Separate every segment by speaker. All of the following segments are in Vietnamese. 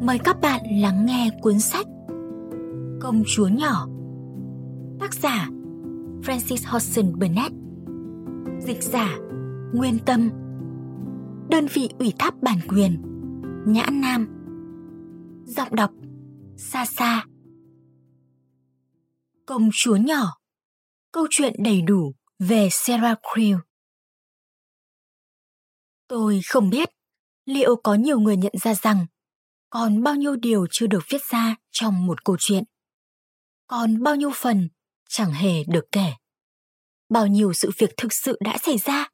Speaker 1: Mời các bạn lắng nghe cuốn sách Công chúa nhỏ, Tác giả Francis Hodgson Burnett, Dịch giả Nguyên Tâm, Đơn vị ủy thác bản quyền Nhã Nam. Giọng đọc Sa Sa. Công chúa nhỏ, Câu chuyện đầy đủ về Sarah Creel Tôi không biết liệu có nhiều người nhận ra rằng còn bao nhiêu điều chưa được viết ra trong một câu chuyện? Còn bao nhiêu phần chẳng hề được kể? Bao nhiêu sự việc thực sự đã xảy ra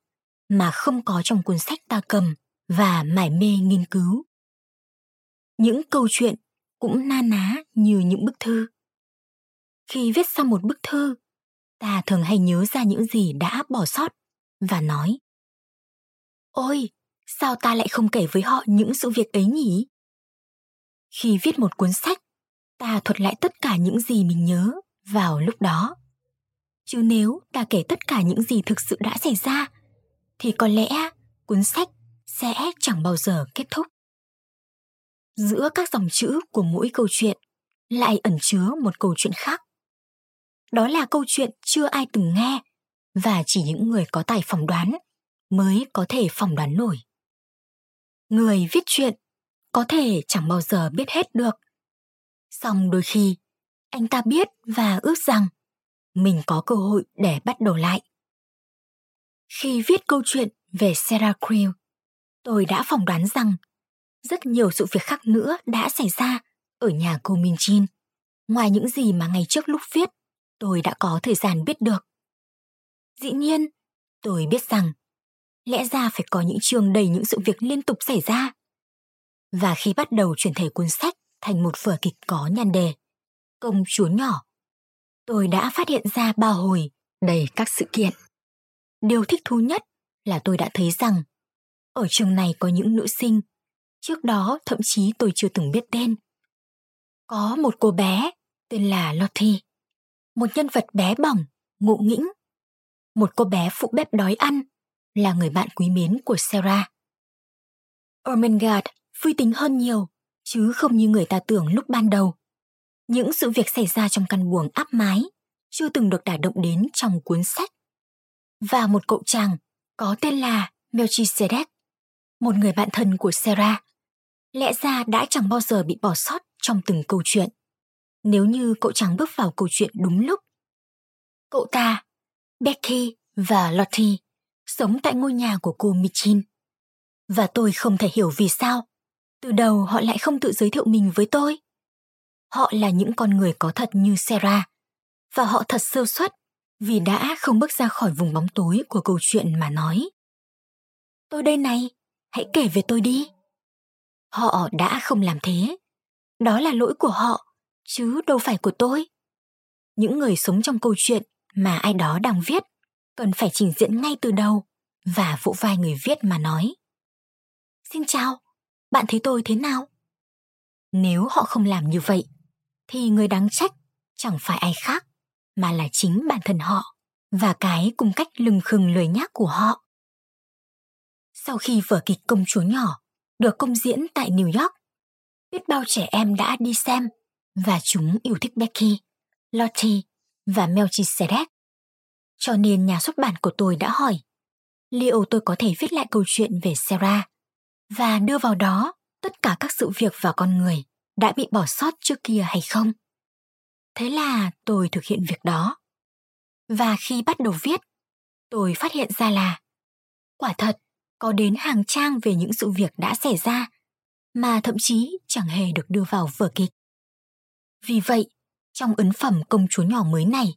Speaker 1: mà không có trong cuốn sách ta cầm và mải mê nghiên cứu? Những câu chuyện cũng na ná như những bức thư. Khi viết xong một bức thư, ta thường hay nhớ ra những gì đã bỏ sót và nói, ôi, sao ta lại không kể với họ những sự việc ấy nhỉ? Khi viết một cuốn sách, ta thuật lại tất cả những gì mình nhớ vào lúc đó. Chứ nếu ta kể tất cả những gì thực sự đã xảy ra, thì có lẽ cuốn sách sẽ chẳng bao giờ kết thúc. Giữa các dòng chữ của mỗi câu chuyện lại ẩn chứa một câu chuyện khác. Đó là câu chuyện chưa ai từng nghe và chỉ những người có tài phỏng đoán mới có thể phỏng đoán nổi. Người viết chuyện có thể chẳng bao giờ biết hết được song đôi khi anh ta biết và ước rằng mình có cơ hội để bắt đầu lại khi viết câu chuyện về sarah creel tôi đã phỏng đoán rằng rất nhiều sự việc khác nữa đã xảy ra ở nhà cô Min Jin, ngoài những gì mà ngày trước lúc viết tôi đã có thời gian biết được. Dĩ nhiên, tôi biết rằng lẽ ra phải có những chương đầy những sự việc liên tục xảy ra. Và khi bắt đầu chuyển thể cuốn sách thành một vở kịch có nhan đề Công chúa nhỏ, tôi đã phát hiện ra ba hồi đầy các sự kiện. Điều thích thú nhất là tôi đã thấy rằng ở trường này có những nữ sinh trước đó thậm chí tôi chưa từng biết tên. Có một cô bé tên là Lottie, một nhân vật bé bỏng, ngụ nghĩnh. Một cô bé phụ bếp đói ăn là người bạn quý mến của Sarah. Ermengarde vui tính hơn nhiều, chứ không như người ta tưởng lúc ban đầu. Những sự việc xảy ra trong căn buồng áp mái chưa từng được đả động đến trong cuốn sách. Và một cậu chàng có tên là Melchizedek, một người bạn thân của Sarah, lẽ ra đã chẳng bao giờ bị bỏ sót trong từng câu chuyện. Nếu như cậu chàng bước vào câu chuyện đúng lúc. Cậu ta, Becky và Lottie sống tại ngôi nhà của cô Michin. Và tôi không thể hiểu vì sao, từ đầu họ lại không tự giới thiệu mình với tôi. Họ là những con người có thật như Sarah, và họ thật sơ suất vì đã không bước ra khỏi vùng bóng tối của câu chuyện mà nói. Tôi đây này, hãy kể về tôi đi. Họ đã không làm thế. Đó là lỗi của họ, chứ đâu phải của tôi. Những người sống trong câu chuyện mà ai đó đang viết cần phải trình diễn ngay từ đầu và vỗ vai người viết mà nói. Xin chào, bạn thấy tôi thế nào? Nếu họ không làm như vậy, thì người đáng trách chẳng phải ai khác, mà là chính bản thân họ và cái cung cách lừng khừng lười nhác của họ. Sau khi vở kịch Công chúa nhỏ được công diễn tại New York, biết bao trẻ em đã đi xem và chúng yêu thích Becky, Lottie và Melchizedek. Cho nên nhà xuất bản của tôi đã hỏi liệu tôi có thể viết lại câu chuyện về Sarah và đưa vào đó tất cả các sự việc và con người đã bị bỏ sót trước kia hay không. Thế là tôi thực hiện việc đó. Và khi bắt đầu viết, tôi phát hiện ra là quả thật có đến hàng trang về những sự việc đã xảy ra mà thậm chí chẳng hề được đưa vào vở kịch. Vì vậy, trong ấn phẩm công chúa nhỏ mới này,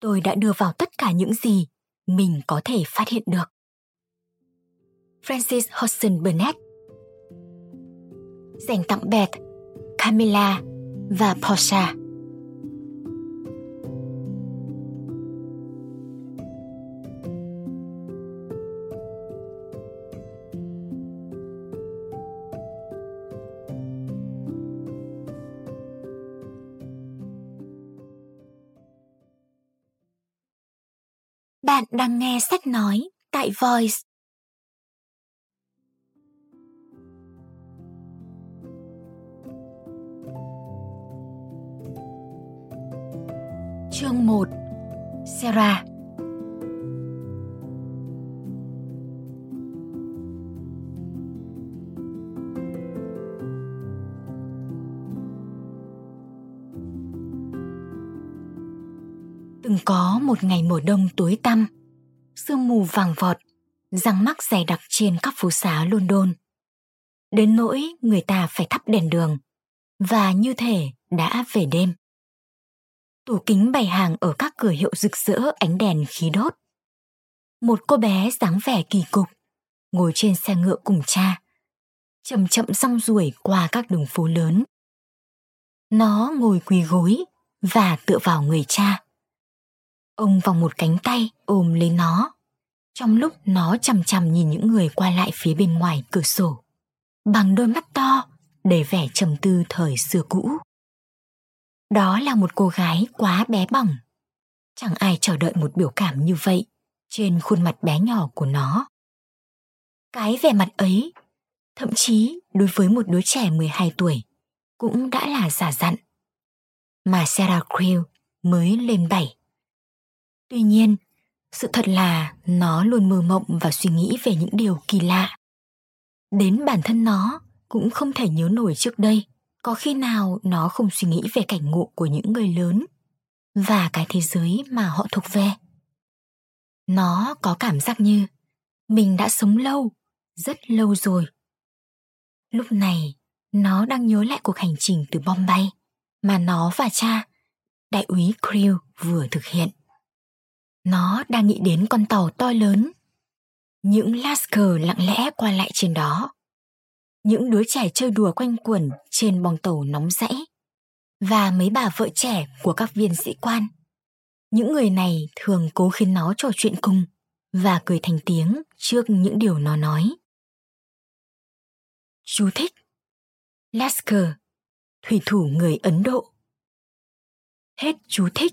Speaker 1: tôi đã đưa vào tất cả những gì mình có thể phát hiện được. Francis Hodgson Burnett dành tặng Beth, Camilla và Portia. Bạn đang nghe sách nói tại Voice. Chương 1 Sarah Từng có một ngày mùa đông tối tăm, sương mù vàng vọt, răng mắc dày đặc trên các phố xá London. Đến nỗi người ta phải thắp đèn đường, và như thể đã về đêm. Tủ kính bày hàng ở các cửa hiệu rực rỡ ánh đèn khí đốt. Một cô bé dáng vẻ kỳ cục, ngồi trên xe ngựa cùng cha, chậm chậm rong ruổi qua các đường phố lớn. Nó ngồi quỳ gối và tựa vào người cha. Ông vòng một cánh tay ôm lấy nó, trong lúc nó chằm chằm nhìn những người qua lại phía bên ngoài cửa sổ, bằng đôi mắt to đầy vẻ trầm tư thời xưa cũ. Đó là một cô gái quá bé bỏng. Chẳng ai chờ đợi một biểu cảm như vậy trên khuôn mặt bé nhỏ của nó. Cái vẻ mặt ấy, thậm chí đối với một đứa trẻ 12 tuổi, cũng đã là giả dặn. Mà Sarah Creel mới lên 7. Tuy nhiên, sự thật là nó luôn mơ mộng và suy nghĩ về những điều kỳ lạ. Đến bản thân nó cũng không thể nhớ nổi trước đây có khi nào nó không suy nghĩ về cảnh ngộ của những người lớn và cái thế giới mà họ thuộc về? Nó có cảm giác như mình đã sống lâu, rất lâu rồi. Lúc này, nó đang nhớ lại cuộc hành trình từ bombay mà nó và cha, đại úy creel vừa thực hiện. Nó đang nghĩ đến con tàu to lớn. Những lasker lặng lẽ qua lại trên đó những đứa trẻ chơi đùa quanh quẩn trên bong tàu nóng rãy và mấy bà vợ trẻ của các viên sĩ quan. Những người này thường cố khiến nó trò chuyện cùng và cười thành tiếng trước những điều nó nói. Chú thích Lasker, thủy thủ người Ấn Độ. Hết chú thích.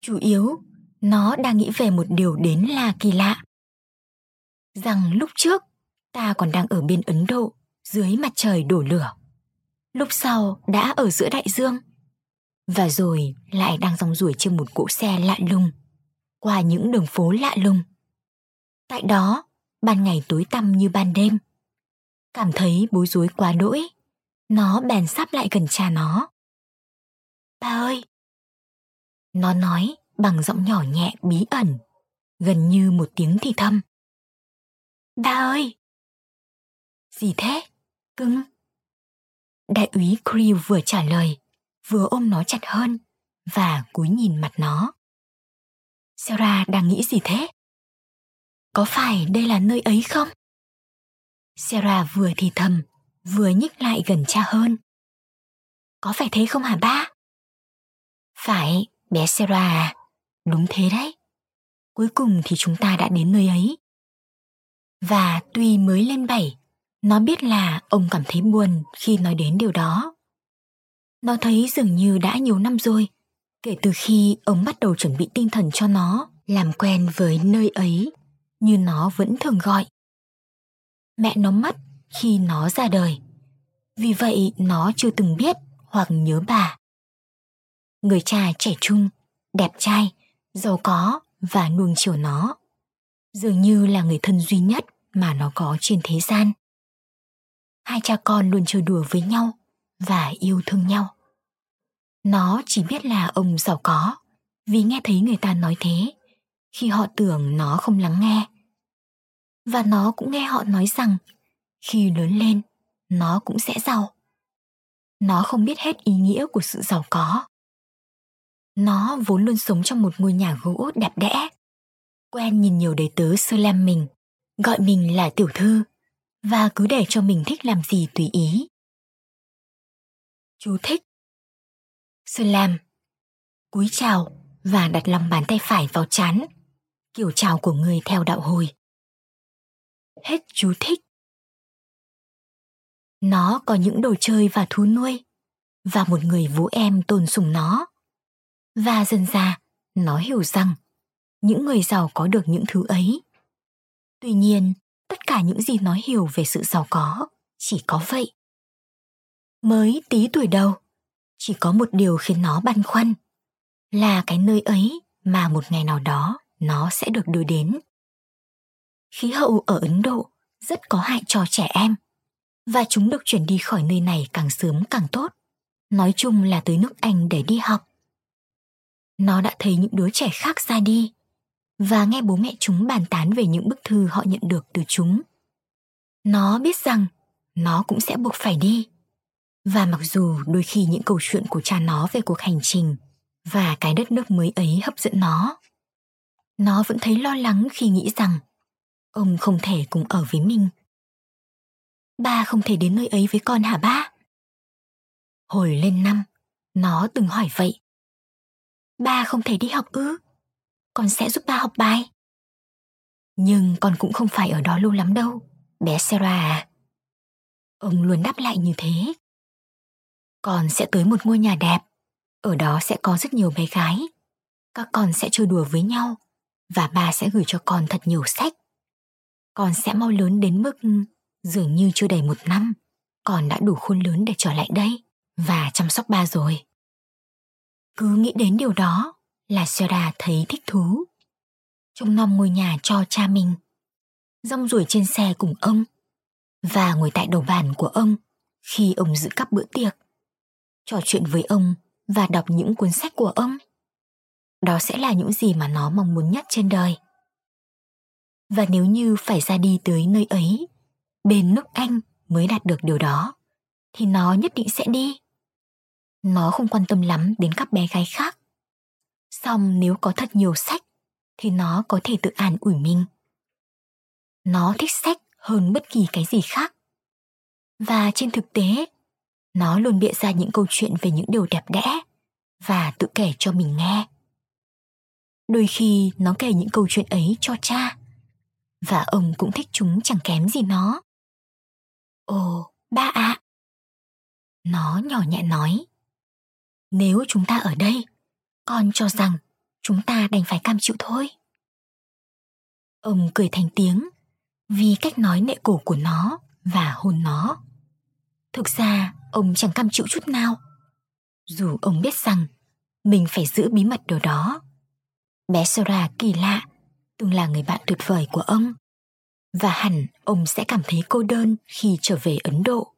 Speaker 1: Chủ yếu, nó đang nghĩ về một điều đến là kỳ lạ. Rằng lúc trước, ta còn đang ở bên Ấn Độ, dưới mặt trời đổ lửa. Lúc sau đã ở giữa đại dương. Và rồi lại đang rong ruổi trên một cỗ xe lạ lùng, qua những đường phố lạ lùng. Tại đó, ban ngày tối tăm như ban đêm. Cảm thấy bối rối quá đỗi, nó bèn sắp lại gần cha nó. Ba ơi! Nó nói bằng giọng nhỏ nhẹ bí ẩn, gần như một tiếng thì thầm. Ba ơi! Gì thế? Cưng? Đại úy Creel vừa trả lời, vừa ôm nó chặt hơn và cúi nhìn mặt nó. Sarah đang nghĩ gì thế? Có phải đây là nơi ấy không? Sarah vừa thì thầm, vừa nhích lại gần cha hơn. Có phải thế không hả ba? Phải, bé Sarah à, đúng thế đấy. Cuối cùng thì chúng ta đã đến nơi ấy. Và tuy mới lên bảy, nó biết là ông cảm thấy buồn khi nói đến điều đó. Nó thấy dường như đã nhiều năm rồi, kể từ khi ông bắt đầu chuẩn bị tinh thần cho nó làm quen với nơi ấy, như nó vẫn thường gọi. Mẹ nó mất khi nó ra đời, vì vậy nó chưa từng biết hoặc nhớ bà. Người cha trẻ trung, đẹp trai, giàu có và nuông chiều nó, dường như là người thân duy nhất mà nó có trên thế gian hai cha con luôn chơi đùa với nhau và yêu thương nhau. Nó chỉ biết là ông giàu có, vì nghe thấy người ta nói thế, khi họ tưởng nó không lắng nghe. Và nó cũng nghe họ nói rằng, khi lớn lên, nó cũng sẽ giàu. Nó không biết hết ý nghĩa của sự giàu có. Nó vốn luôn sống trong một ngôi nhà gỗ đẹp đẽ, quen nhìn nhiều đầy tớ sơ lem mình, gọi mình là tiểu thư và cứ để cho mình thích làm gì tùy ý. Chú thích Slam Cúi chào và đặt lòng bàn tay phải vào chán, kiểu chào của người theo đạo hồi. Hết chú thích. Nó có những đồ chơi và thú nuôi, và một người vũ em tôn sùng nó. Và dần ra, nó hiểu rằng những người giàu có được những thứ ấy. Tuy nhiên, tất cả những gì nó hiểu về sự giàu có chỉ có vậy. Mới tí tuổi đầu, chỉ có một điều khiến nó băn khoăn là cái nơi ấy mà một ngày nào đó nó sẽ được đưa đến. Khí hậu ở Ấn Độ rất có hại cho trẻ em và chúng được chuyển đi khỏi nơi này càng sớm càng tốt. Nói chung là tới nước Anh để đi học. Nó đã thấy những đứa trẻ khác ra đi và nghe bố mẹ chúng bàn tán về những bức thư họ nhận được từ chúng. Nó biết rằng nó cũng sẽ buộc phải đi. Và mặc dù đôi khi những câu chuyện của cha nó về cuộc hành trình và cái đất nước mới ấy hấp dẫn nó, nó vẫn thấy lo lắng khi nghĩ rằng ông không thể cùng ở với mình. Ba không thể đến nơi ấy với con hả ba? Hồi lên năm, nó từng hỏi vậy. Ba không thể đi học ư? Con sẽ giúp ba học bài. Nhưng con cũng không phải ở đó lâu lắm đâu, bé Sarah à. Ông luôn đáp lại như thế. Con sẽ tới một ngôi nhà đẹp, ở đó sẽ có rất nhiều bé gái. Các con sẽ chơi đùa với nhau và ba sẽ gửi cho con thật nhiều sách. Con sẽ mau lớn đến mức dường như chưa đầy một năm, con đã đủ khôn lớn để trở lại đây và chăm sóc ba rồi. Cứ nghĩ đến điều đó là Sera thấy thích thú. Trông nom ngôi nhà cho cha mình. Rong ruổi trên xe cùng ông và ngồi tại đầu bàn của ông khi ông giữ các bữa tiệc. Trò chuyện với ông và đọc những cuốn sách của ông. Đó sẽ là những gì mà nó mong muốn nhất trên đời. Và nếu như phải ra đi tới nơi ấy, bên nước Anh mới đạt được điều đó, thì nó nhất định sẽ đi. Nó không quan tâm lắm đến các bé gái khác. Xong nếu có thật nhiều sách, thì nó có thể tự an ủi mình. Nó thích sách hơn bất kỳ cái gì khác. Và trên thực tế, nó luôn bịa ra những câu chuyện về những điều đẹp đẽ và tự kể cho mình nghe. Đôi khi nó kể những câu chuyện ấy cho cha và ông cũng thích chúng chẳng kém gì nó. Ồ, ba ạ. À. Nó nhỏ nhẹ nói. Nếu chúng ta ở đây, con cho rằng chúng ta đành phải cam chịu thôi. Ông cười thành tiếng vì cách nói nệ cổ của nó và hôn nó. Thực ra, ông chẳng cam chịu chút nào. Dù ông biết rằng mình phải giữ bí mật điều đó. Bé Sora kỳ lạ, từng là người bạn tuyệt vời của ông. Và hẳn ông sẽ cảm thấy cô đơn khi trở về Ấn Độ.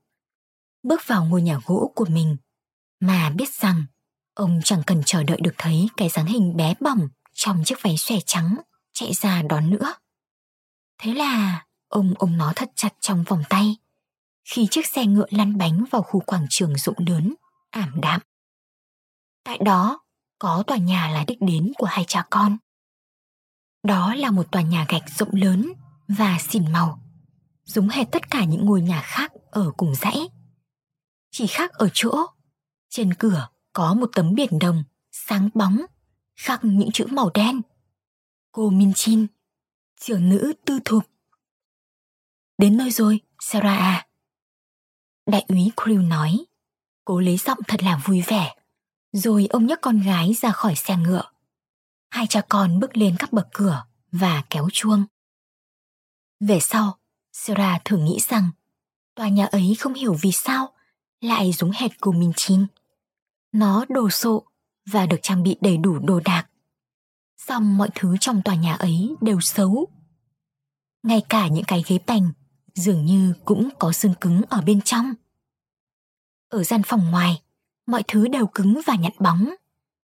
Speaker 1: Bước vào ngôi nhà gỗ của mình, mà biết rằng ông chẳng cần chờ đợi được thấy cái dáng hình bé bỏng trong chiếc váy xòe trắng chạy ra đón nữa. Thế là ông ôm nó thật chặt trong vòng tay khi chiếc xe ngựa lăn bánh vào khu quảng trường rộng lớn, ảm đạm. Tại đó có tòa nhà là đích đến của hai cha con. Đó là một tòa nhà gạch rộng lớn và xỉn màu, giống hệt tất cả những ngôi nhà khác ở cùng dãy. Chỉ khác ở chỗ, trên cửa có một tấm biển đồng sáng bóng khắc những chữ màu đen. Cô Min Chin, trưởng nữ tư thục. Đến nơi rồi, Sarah à. Đại úy Crew nói, cố lấy giọng thật là vui vẻ. Rồi ông nhấc con gái ra khỏi xe ngựa. Hai cha con bước lên các bậc cửa và kéo chuông. Về sau, Sarah thường nghĩ rằng tòa nhà ấy không hiểu vì sao lại giống hệt cô minh Chin. Nó đồ sộ và được trang bị đầy đủ đồ đạc. Xong mọi thứ trong tòa nhà ấy đều xấu. Ngay cả những cái ghế bành dường như cũng có xương cứng ở bên trong. Ở gian phòng ngoài, mọi thứ đều cứng và nhẵn bóng.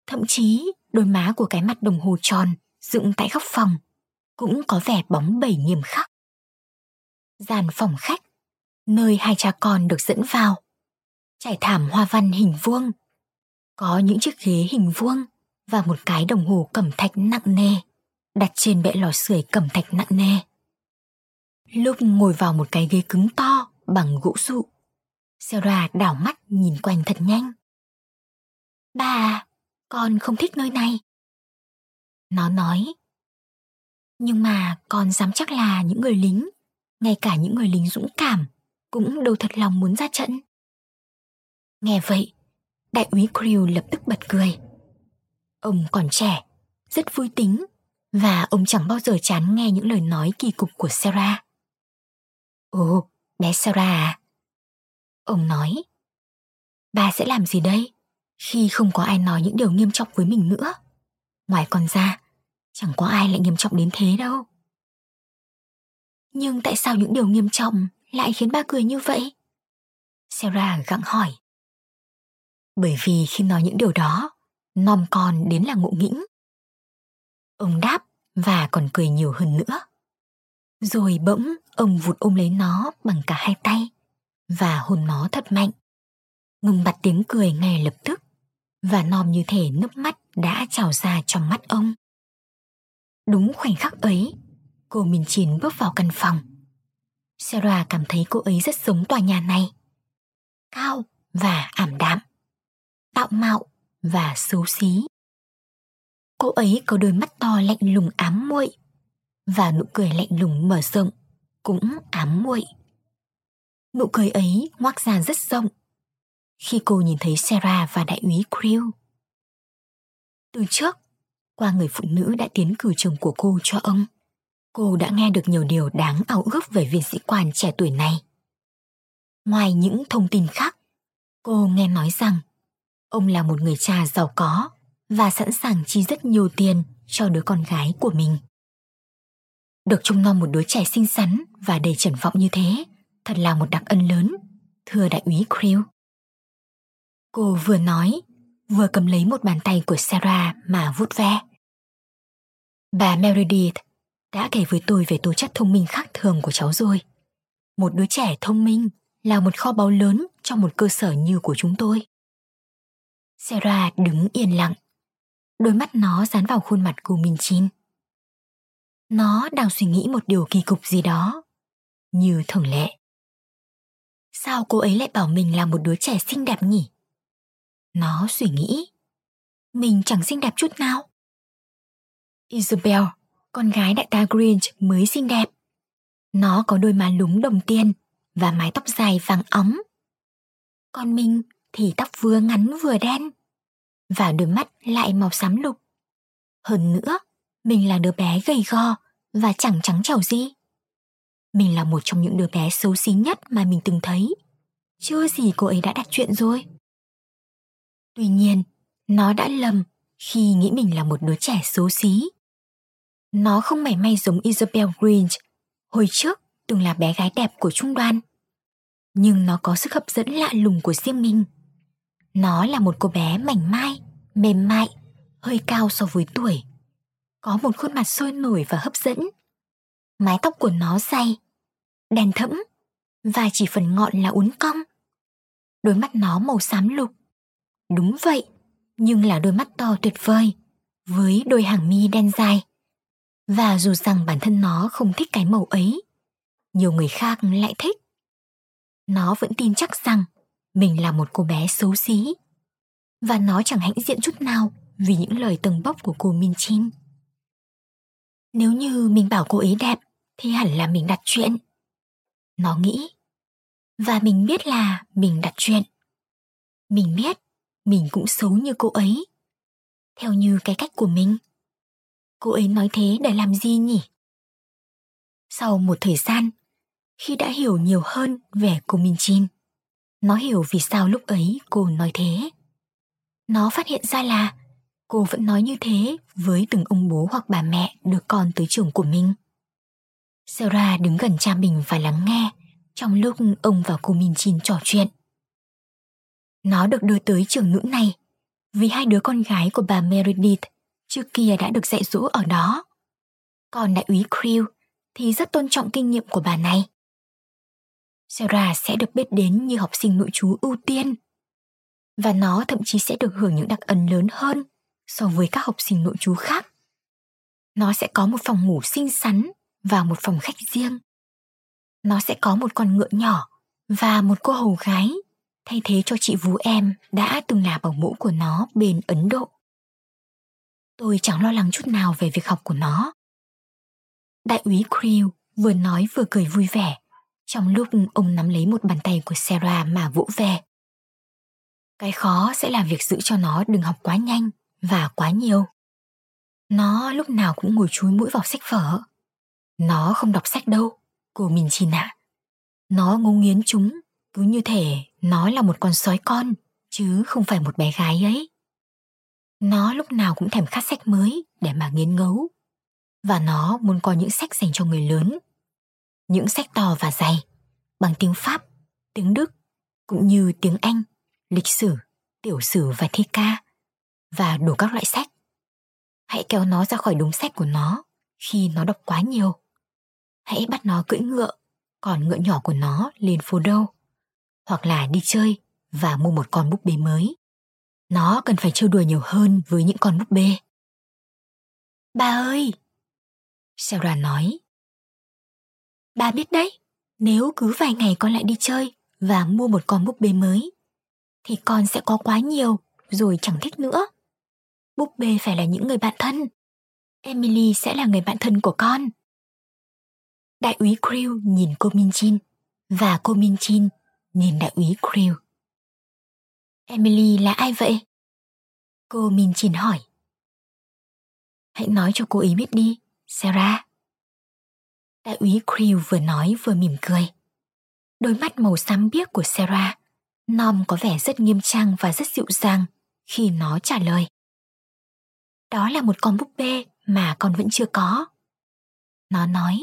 Speaker 1: Thậm chí đôi má của cái mặt đồng hồ tròn dựng tại góc phòng cũng có vẻ bóng bẩy nghiêm khắc. Gian phòng khách, nơi hai cha con được dẫn vào, trải thảm hoa văn hình vuông. Có những chiếc ghế hình vuông và một cái đồng hồ cẩm thạch nặng nề đặt trên bệ lò sưởi cẩm thạch nặng nề. Lúc ngồi vào một cái ghế cứng to bằng gỗ dụ, Sarah đảo mắt nhìn quanh thật nhanh. Bà, con không thích nơi này. Nó nói. Nhưng mà con dám chắc là những người lính, ngay cả những người lính dũng cảm, cũng đâu thật lòng muốn ra trận. Nghe vậy, đại úy Crew lập tức bật cười. Ông còn trẻ, rất vui tính và ông chẳng bao giờ chán nghe những lời nói kỳ cục của Sarah. Ồ, bé Sarah à? Ông nói. Bà sẽ làm gì đây? khi không có ai nói những điều nghiêm trọng với mình nữa. Ngoài con ra, chẳng có ai lại nghiêm trọng đến thế đâu. Nhưng tại sao những điều nghiêm trọng lại khiến ba cười như vậy? Sarah gặng hỏi. Bởi vì khi nói những điều đó, nom con đến là ngộ nghĩnh. Ông đáp và còn cười nhiều hơn nữa. Rồi bỗng ông vụt ôm lấy nó bằng cả hai tay và hôn nó thật mạnh. Ngừng bặt tiếng cười ngay lập tức và nom như thể nước mắt đã trào ra trong mắt ông. Đúng khoảnh khắc ấy, cô Minh Chin bước vào căn phòng. Sarah cảm thấy cô ấy rất giống tòa nhà này. Cao và ảm đạm. Tạo mạo và xấu xí. Cô ấy có đôi mắt to lạnh lùng ám muội và nụ cười lạnh lùng mở rộng cũng ám muội. Nụ cười ấy ngoác ra rất rộng khi cô nhìn thấy Sarah và đại úy Creel. Từ trước, qua người phụ nữ đã tiến cử chồng của cô cho ông, cô đã nghe được nhiều điều đáng ao ước về viên sĩ quan trẻ tuổi này. Ngoài những thông tin khác, cô nghe nói rằng ông là một người cha giàu có và sẵn sàng chi rất nhiều tiền cho đứa con gái của mình. Được trông nom một đứa trẻ xinh xắn và đầy triển vọng như thế, thật là một đặc ân lớn, thưa đại úy Creel. Cô vừa nói, vừa cầm lấy một bàn tay của Sarah mà vuốt ve. Bà Meredith đã kể với tôi về tố chất thông minh khác thường của cháu rồi. Một đứa trẻ thông minh là một kho báu lớn trong một cơ sở như của chúng tôi. Sarah đứng yên lặng. Đôi mắt nó dán vào khuôn mặt của mình Chin. Nó đang suy nghĩ một điều kỳ cục gì đó, như thường lệ. Sao cô ấy lại bảo mình là một đứa trẻ xinh đẹp nhỉ? Nó suy nghĩ. Mình chẳng xinh đẹp chút nào. Isabel, con gái đại tá Grinch mới xinh đẹp. Nó có đôi má lúng đồng tiền và mái tóc dài vàng óng. Còn mình thì tóc vừa ngắn vừa đen và đôi mắt lại màu xám lục. Hơn nữa, mình là đứa bé gầy gò và chẳng trắng trẻo gì. Mình là một trong những đứa bé xấu xí nhất mà mình từng thấy. Chưa gì cô ấy đã đặt chuyện rồi. Tuy nhiên, nó đã lầm khi nghĩ mình là một đứa trẻ xấu xí. Nó không mảy may giống Isabel Grinch, hồi trước từng là bé gái đẹp của trung đoàn. Nhưng nó có sức hấp dẫn lạ lùng của riêng mình. Nó là một cô bé mảnh mai, mềm mại, hơi cao so với tuổi. Có một khuôn mặt sôi nổi và hấp dẫn. Mái tóc của nó dày, đen thẫm và chỉ phần ngọn là uốn cong. Đôi mắt nó màu xám lục. Đúng vậy, nhưng là đôi mắt to tuyệt vời, với đôi hàng mi đen dài. Và dù rằng bản thân nó không thích cái màu ấy, nhiều người khác lại thích. Nó vẫn tin chắc rằng mình là một cô bé xấu xí. Và nó chẳng hãnh diện chút nào vì những lời tầng bốc của cô Min Chin. Nếu như mình bảo cô ấy đẹp thì hẳn là mình đặt chuyện. Nó nghĩ. Và mình biết là mình đặt chuyện. Mình biết mình cũng xấu như cô ấy. Theo như cái cách của mình. Cô ấy nói thế để làm gì nhỉ? Sau một thời gian, khi đã hiểu nhiều hơn về cô Min Chin, nó hiểu vì sao lúc ấy cô nói thế. Nó phát hiện ra là cô vẫn nói như thế với từng ông bố hoặc bà mẹ đưa con tới trường của mình. Sarah đứng gần cha mình và lắng nghe trong lúc ông và cô Min Chin trò chuyện. Nó được đưa tới trường nữ này vì hai đứa con gái của bà Meredith trước kia đã được dạy dỗ ở đó. Còn đại úy Creel thì rất tôn trọng kinh nghiệm của bà này. Sarah sẽ được biết đến như học sinh nội trú ưu tiên. Và nó thậm chí sẽ được hưởng những đặc ân lớn hơn so với các học sinh nội trú khác. Nó sẽ có một phòng ngủ xinh xắn và một phòng khách riêng. Nó sẽ có một con ngựa nhỏ và một cô hầu gái, thay thế cho chị vú em đã từng là bảo mẫu của nó bên Ấn Độ. Tôi chẳng lo lắng chút nào về việc học của nó. Đại úy Creel vừa nói vừa cười vui vẻ trong lúc ông nắm lấy một bàn tay của Sarah mà vỗ về. Cái khó sẽ là việc giữ cho nó đừng học quá nhanh và quá nhiều. Nó lúc nào cũng ngồi chúi mũi vào sách vở. Nó không đọc sách đâu, cô mình chỉ nạ. Nó ngấu nghiến chúng, cứ như thể nó là một con sói con, chứ không phải một bé gái ấy. Nó lúc nào cũng thèm khát sách mới để mà nghiến ngấu. Và nó muốn có những sách dành cho người lớn. Những sách to và dày, bằng tiếng Pháp, tiếng Đức, cũng như tiếng Anh, lịch sử, tiểu sử và thi ca, và đủ các loại sách. Hãy kéo nó ra khỏi đống sách của nó khi nó đọc quá nhiều. Hãy bắt nó cưỡi ngựa, còn ngựa nhỏ của nó lên phố đâu. Hoặc là đi chơi và mua một con búp bê mới. Nó cần phải trêu đùa nhiều hơn với những con búp bê. Ba ơi! Sarah nói. Ba biết đấy, nếu cứ vài ngày con lại đi chơi và mua một con búp bê mới, thì con sẽ có quá nhiều rồi chẳng thích nữa. Búp bê phải là những người bạn thân. Emily sẽ là người bạn thân của con. Đại úy Crew nhìn cô minchin và cô minchin nhìn đại úy Crew. Emily là ai vậy? Cô minchin hỏi. Hãy nói cho cô ấy biết đi, Sarah. Đại úy Crew vừa nói vừa mỉm cười. Đôi mắt màu xám biếc của Sarah, Nom có vẻ rất nghiêm trang và rất dịu dàng khi nó trả lời. Đó là một con búp bê mà con vẫn chưa có. Nó nói.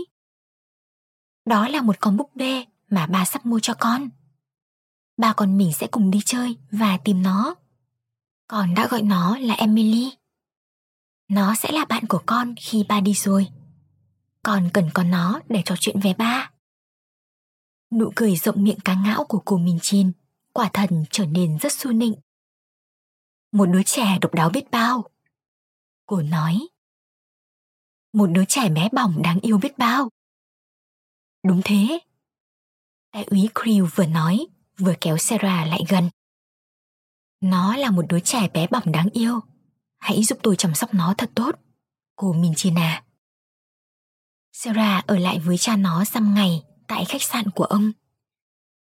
Speaker 1: Đó là một con búp bê mà ba sắp mua cho con. Ba con mình sẽ cùng đi chơi và tìm nó. Con đã gọi nó là Emily. Nó sẽ là bạn của con khi ba đi rồi. Con cần có nó để trò chuyện về ba. Nụ cười rộng miệng cá ngão của cô Minh Chin quả thần trở nên rất su nịnh. Một đứa trẻ độc đáo biết bao. Cô nói. Một đứa trẻ bé bỏng đáng yêu biết bao. Đúng thế. Đại úy Crew vừa nói, vừa kéo Sarah lại gần. Nó là một đứa trẻ bé bỏng đáng yêu. Hãy giúp tôi chăm sóc nó thật tốt. Cô Minchina. À. Sarah ở lại với cha nó xăm ngày tại khách sạn của ông.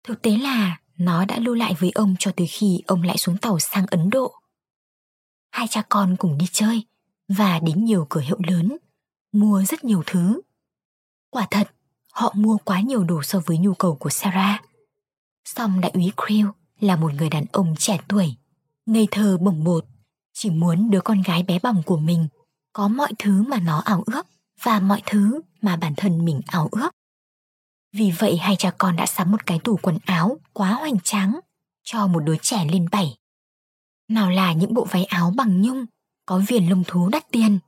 Speaker 1: Thực tế là nó đã lưu lại với ông cho tới khi ông lại xuống tàu sang Ấn Độ. Hai cha con cùng đi chơi và đến nhiều cửa hiệu lớn, mua rất nhiều thứ. Quả thật, họ mua quá nhiều đồ so với nhu cầu của Sarah. Song đại úy Creel là một người đàn ông trẻ tuổi, ngây thơ bồng bột, chỉ muốn đứa con gái bé bỏng của mình có mọi thứ mà nó ảo ước và mọi thứ mà bản thân mình ảo ước. Vì vậy hai cha con đã sắm một cái tủ quần áo quá hoành tráng cho một đứa trẻ lên bảy. Nào là những bộ váy áo bằng nhung, có viền lông thú đắt tiền.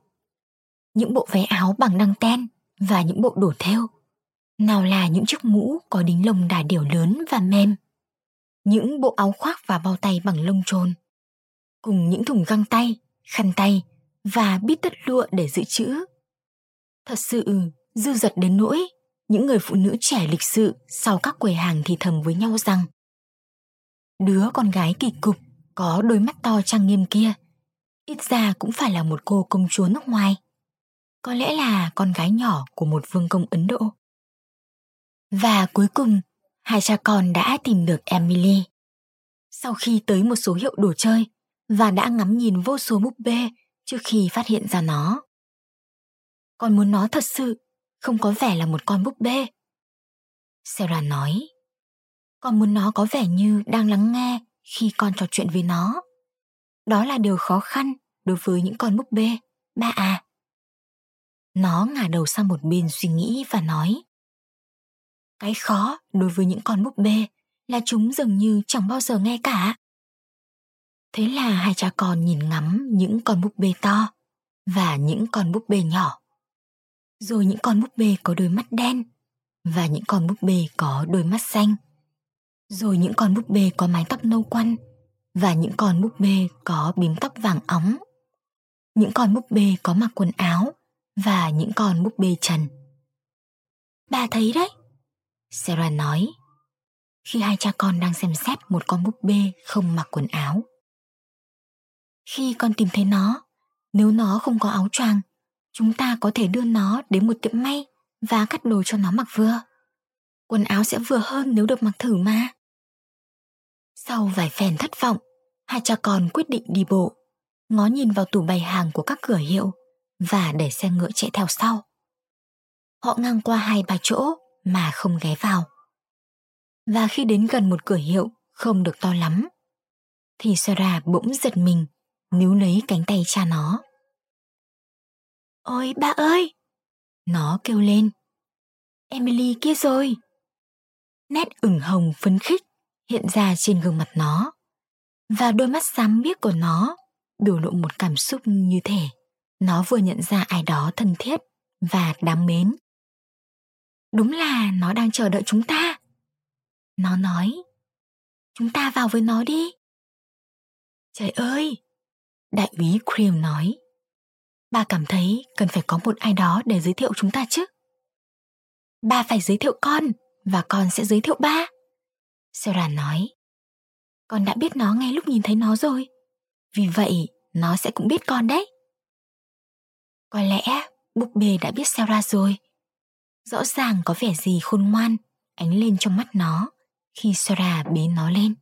Speaker 1: Những bộ váy áo bằng đăng ten và những bộ đổ theo. Nào là những chiếc mũ có đính lông đà điểu lớn và mềm. Những bộ áo khoác và bao tay bằng lông trồn. Cùng những thùng găng tay, khăn tay và bít tất lụa để dự trữ. Thật sự, dư dật đến nỗi, những người phụ nữ trẻ lịch sự sau các quầy hàng thì thầm với nhau rằng, đứa con gái kỳ cục, có đôi mắt to trang nghiêm kia, ít ra cũng phải là một cô công chúa nước ngoài. Có lẽ là con gái nhỏ của một vương công ấn độ. Và cuối cùng, hai cha con đã tìm được emily. Sau khi tới một số hiệu đồ chơi và đã ngắm nhìn vô số búp bê trước khi phát hiện ra nó con muốn nó thật sự không có vẻ là một con búp bê. Sarah nói, con muốn nó có vẻ như đang lắng nghe khi con trò chuyện với nó. Đó là điều khó khăn đối với những con búp bê, ba à. Nó ngả đầu sang một bên suy nghĩ và nói, cái khó đối với những con búp bê là chúng dường như chẳng bao giờ nghe cả. Thế là hai cha con nhìn ngắm những con búp bê to và những con búp bê nhỏ rồi những con búp bê có đôi mắt đen và những con búp bê có đôi mắt xanh. Rồi những con búp bê có mái tóc nâu quăn và những con búp bê có bím tóc vàng óng. Những con búp bê có mặc quần áo và những con búp bê trần. Bà thấy đấy, sarah nói, khi hai cha con đang xem xét một con búp bê không mặc quần áo. Khi con tìm thấy nó, nếu nó không có áo choàng chúng ta có thể đưa nó đến một tiệm may và cắt đồ cho nó mặc vừa. Quần áo sẽ vừa hơn nếu được mặc thử mà. Sau vài phen thất vọng, hai cha con quyết định đi bộ, ngó nhìn vào tủ bày hàng của các cửa hiệu và để xe ngựa chạy theo sau. Họ ngang qua hai ba chỗ mà không ghé vào. Và khi đến gần một cửa hiệu không được to lắm, thì Sarah bỗng giật mình, níu lấy cánh tay cha nó. Ôi ba ơi! Nó kêu lên. Emily kia rồi. Nét ửng hồng phấn khích hiện ra trên gương mặt nó. Và đôi mắt xám biếc của nó biểu lộ một cảm xúc như thể nó vừa nhận ra ai đó thân thiết và đáng mến. Đúng là nó đang chờ đợi chúng ta. Nó nói, chúng ta vào với nó đi. Trời ơi! Đại úy Cream nói, ba cảm thấy cần phải có một ai đó để giới thiệu chúng ta chứ. Ba phải giới thiệu con và con sẽ giới thiệu ba. Sarah nói, con đã biết nó ngay lúc nhìn thấy nó rồi. Vì vậy, nó sẽ cũng biết con đấy. Có lẽ búp bê đã biết Sarah rồi. Rõ ràng có vẻ gì khôn ngoan ánh lên trong mắt nó khi Sarah bế nó lên.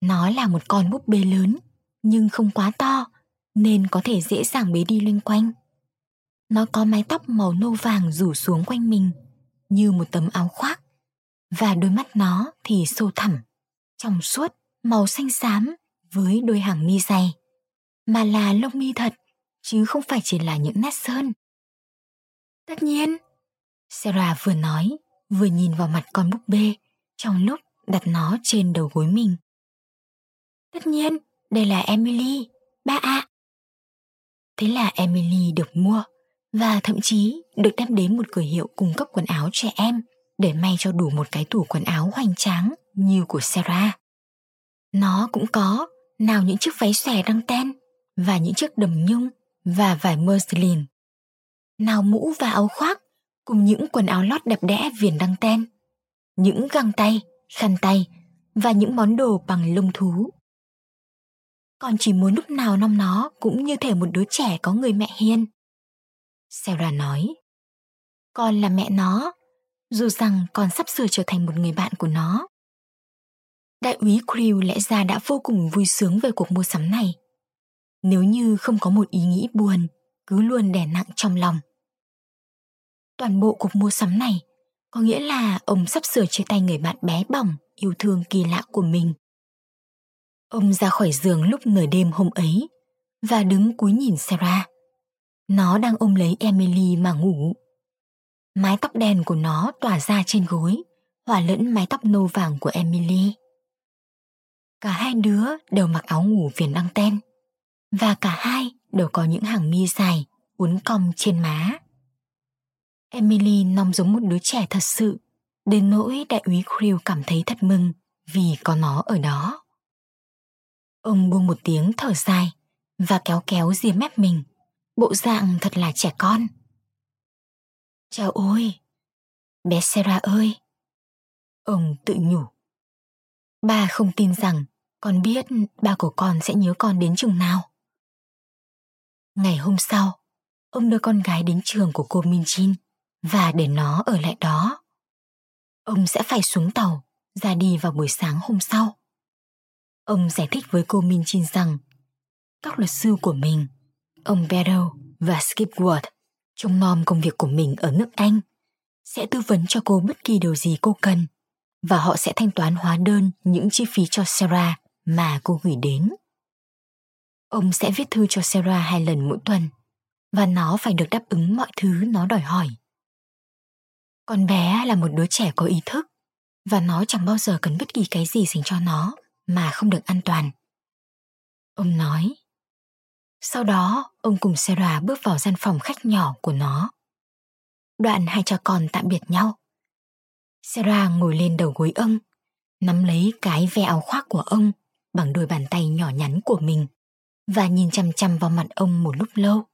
Speaker 1: Nó là một con búp bê lớn nhưng không quá to nên có thể dễ dàng bế đi loanh quanh. Nó có mái tóc màu nâu vàng rủ xuống quanh mình như một tấm áo khoác và đôi mắt nó thì sâu thẳm, trong suốt, màu xanh xám với đôi hàng mi dày, mà là lông mi thật chứ không phải chỉ là những nét sơn. Tất nhiên, Sarah vừa nói, vừa nhìn vào mặt con búp bê trong lúc đặt nó trên đầu gối mình. Tất nhiên, đây là Emily, ba ạ. À. Thế là Emily được mua và thậm chí được đem đến một cửa hiệu cung cấp quần áo trẻ em để may cho đủ một cái tủ quần áo hoành tráng như của Sarah. Nó cũng có nào những chiếc váy xòe đăng ten và những chiếc đầm nhung và vải muslin. Nào mũ và áo khoác cùng những quần áo lót đẹp đẽ viền đăng ten, những găng tay, khăn tay và những món đồ bằng lông thú. Con chỉ muốn lúc nào nom nó cũng như thể một đứa trẻ có người mẹ hiền. Sarah nói, con là mẹ nó, dù rằng con sắp sửa trở thành một người bạn của nó. Đại úy Crew lẽ ra đã vô cùng vui sướng về cuộc mua sắm này. Nếu như không có một ý nghĩ buồn, cứ luôn đè nặng trong lòng. Toàn bộ cuộc mua sắm này có nghĩa là ông sắp sửa chia tay người bạn bé bỏng, yêu thương kỳ lạ của mình. Ông ra khỏi giường lúc nửa đêm hôm ấy và đứng cúi nhìn Sarah. Nó đang ôm lấy Emily mà ngủ. Mái tóc đen của nó tỏa ra trên gối, hòa lẫn mái tóc nâu vàng của Emily. Cả hai đứa đều mặc áo ngủ viền đăng ten và cả hai đều có những hàng mi dài uốn cong trên má. Emily nong giống một đứa trẻ thật sự, đến nỗi đại úy Creel cảm thấy thật mừng vì có nó ở đó. Ông buông một tiếng thở dài và kéo kéo ria mép mình, bộ dạng thật là trẻ con. Chào ôi, bé Sarah ơi. Ông tự nhủ. Ba không tin rằng con biết ba của con sẽ nhớ con đến chừng nào. Ngày hôm sau, ông đưa con gái đến trường của cô Min Jin và để nó ở lại đó. Ông sẽ phải xuống tàu, ra đi vào buổi sáng hôm sau. Ông giải thích với cô Min Chin rằng các luật sư của mình, ông Barrow và Skipworth, trông nom công việc của mình ở nước Anh, sẽ tư vấn cho cô bất kỳ điều gì cô cần và họ sẽ thanh toán hóa đơn những chi phí cho Sarah mà cô gửi đến. Ông sẽ viết thư cho Sarah hai lần mỗi tuần và nó phải được đáp ứng mọi thứ nó đòi hỏi. Con bé là một đứa trẻ có ý thức và nó chẳng bao giờ cần bất kỳ cái gì dành cho nó mà không được an toàn. Ông nói. Sau đó, ông cùng Sarah bước vào gian phòng khách nhỏ của nó. Đoạn hai cha con tạm biệt nhau. Sarah ngồi lên đầu gối ông, nắm lấy cái ve áo khoác của ông bằng đôi bàn tay nhỏ nhắn của mình và nhìn chăm chăm vào mặt ông một lúc lâu.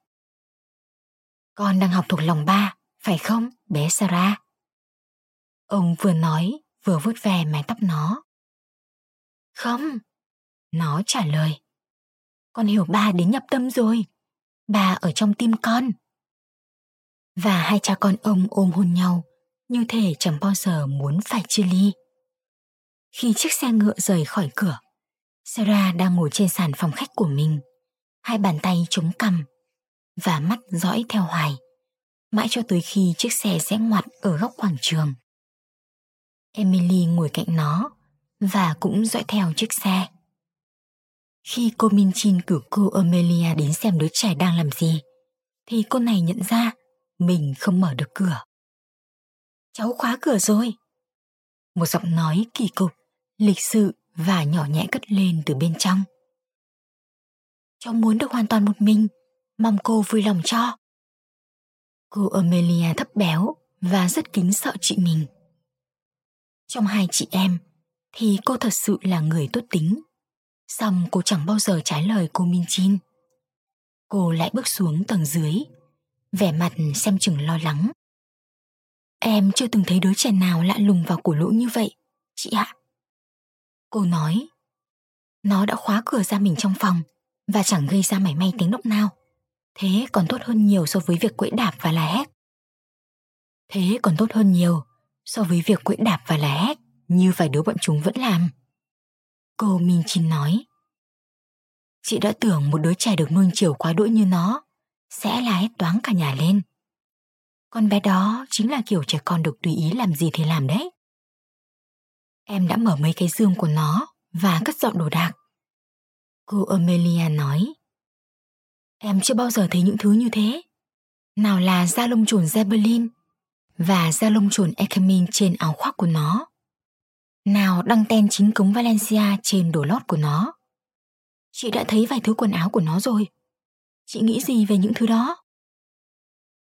Speaker 1: Con đang học thuộc lòng ba, phải không, bé Sarah? Ông vừa nói, vừa vuốt về mái tóc nó. Không, nó trả lời. Con hiểu ba đến nhập tâm rồi. Ba ở trong tim con. Và hai cha con ông ôm hôn nhau, như thể chẳng bao giờ muốn phải chia ly. Khi chiếc xe ngựa rời khỏi cửa, Sarah đang ngồi trên sàn phòng khách của mình, hai bàn tay chống cằm và mắt dõi theo hoài, mãi cho tới khi chiếc xe sẽ ngoặt ở góc quảng trường. Emily ngồi cạnh nó và cũng dõi theo chiếc xe. Khi cô Min Chin cử cô Amelia đến xem đứa trẻ đang làm gì, thì cô này nhận ra mình không mở được cửa. Cháu khóa cửa rồi. Một giọng nói kỳ cục, lịch sự và nhỏ nhẹ cất lên từ bên trong. Cháu muốn được hoàn toàn một mình, mong cô vui lòng cho. Cô Amelia thấp béo và rất kính sợ chị mình. Trong hai chị em thì cô thật sự là người tốt tính. Xong cô chẳng bao giờ trái lời cô Min Chin. Cô lại bước xuống tầng dưới, vẻ mặt xem chừng lo lắng. Em chưa từng thấy đứa trẻ nào lạ lùng vào cổ lỗ như vậy, chị ạ. Cô nói, nó đã khóa cửa ra mình trong phòng và chẳng gây ra mảy may tiếng động nào. Thế còn tốt hơn nhiều so với việc quẫy đạp và là hét. Thế còn tốt hơn nhiều so với việc quẫy đạp và là hét như vài đứa bọn chúng vẫn làm. Cô Minh Chin nói. Chị đã tưởng một đứa trẻ được nuông chiều quá đỗi như nó sẽ là hết toáng cả nhà lên. Con bé đó chính là kiểu trẻ con được tùy ý làm gì thì làm đấy. Em đã mở mấy cái giường của nó và cất dọn đồ đạc. Cô Amelia nói. Em chưa bao giờ thấy những thứ như thế. Nào là da lông chuồn Zeppelin và da lông chuồn Ekemin trên áo khoác của nó. Nào đăng tên chính cống Valencia trên đồ lót của nó. Chị đã thấy vài thứ quần áo của nó rồi. Chị nghĩ gì về những thứ đó?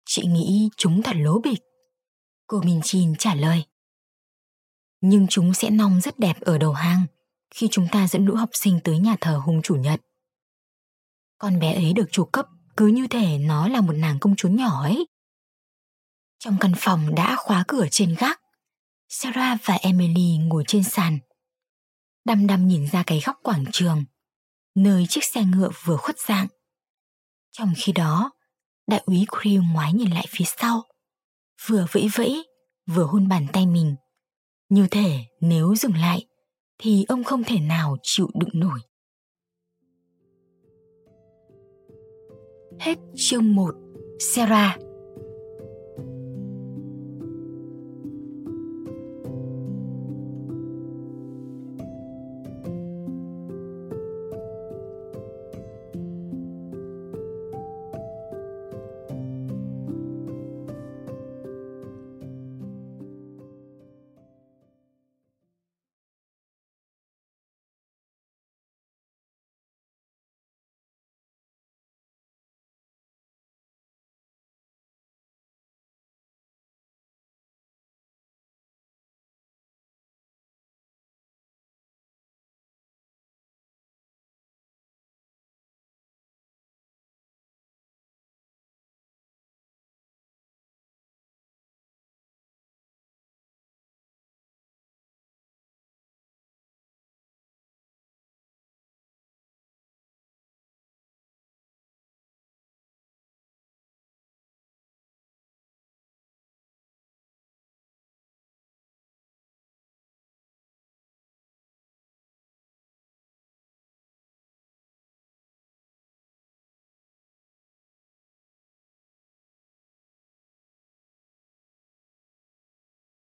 Speaker 1: Chị nghĩ chúng thật lố bịch. Cô Minh Chin trả lời. Nhưng chúng sẽ nong rất đẹp ở đầu hang khi chúng ta dẫn lũ học sinh tới nhà thờ hùng chủ nhật. Con bé ấy được chủ cấp cứ như thể nó là một nàng công chúa nhỏ ấy. Trong căn phòng đã khóa cửa trên gác, Sarah và Emily ngồi trên sàn. Đăm đăm nhìn ra cái góc quảng trường, nơi chiếc xe ngựa vừa khuất dạng. Trong khi đó, đại úy Creel ngoái nhìn lại phía sau, vừa vẫy vẫy, vừa hôn bàn tay mình. Như thể nếu dừng lại, thì ông không thể nào chịu đựng nổi. Hết chương 1 Sarah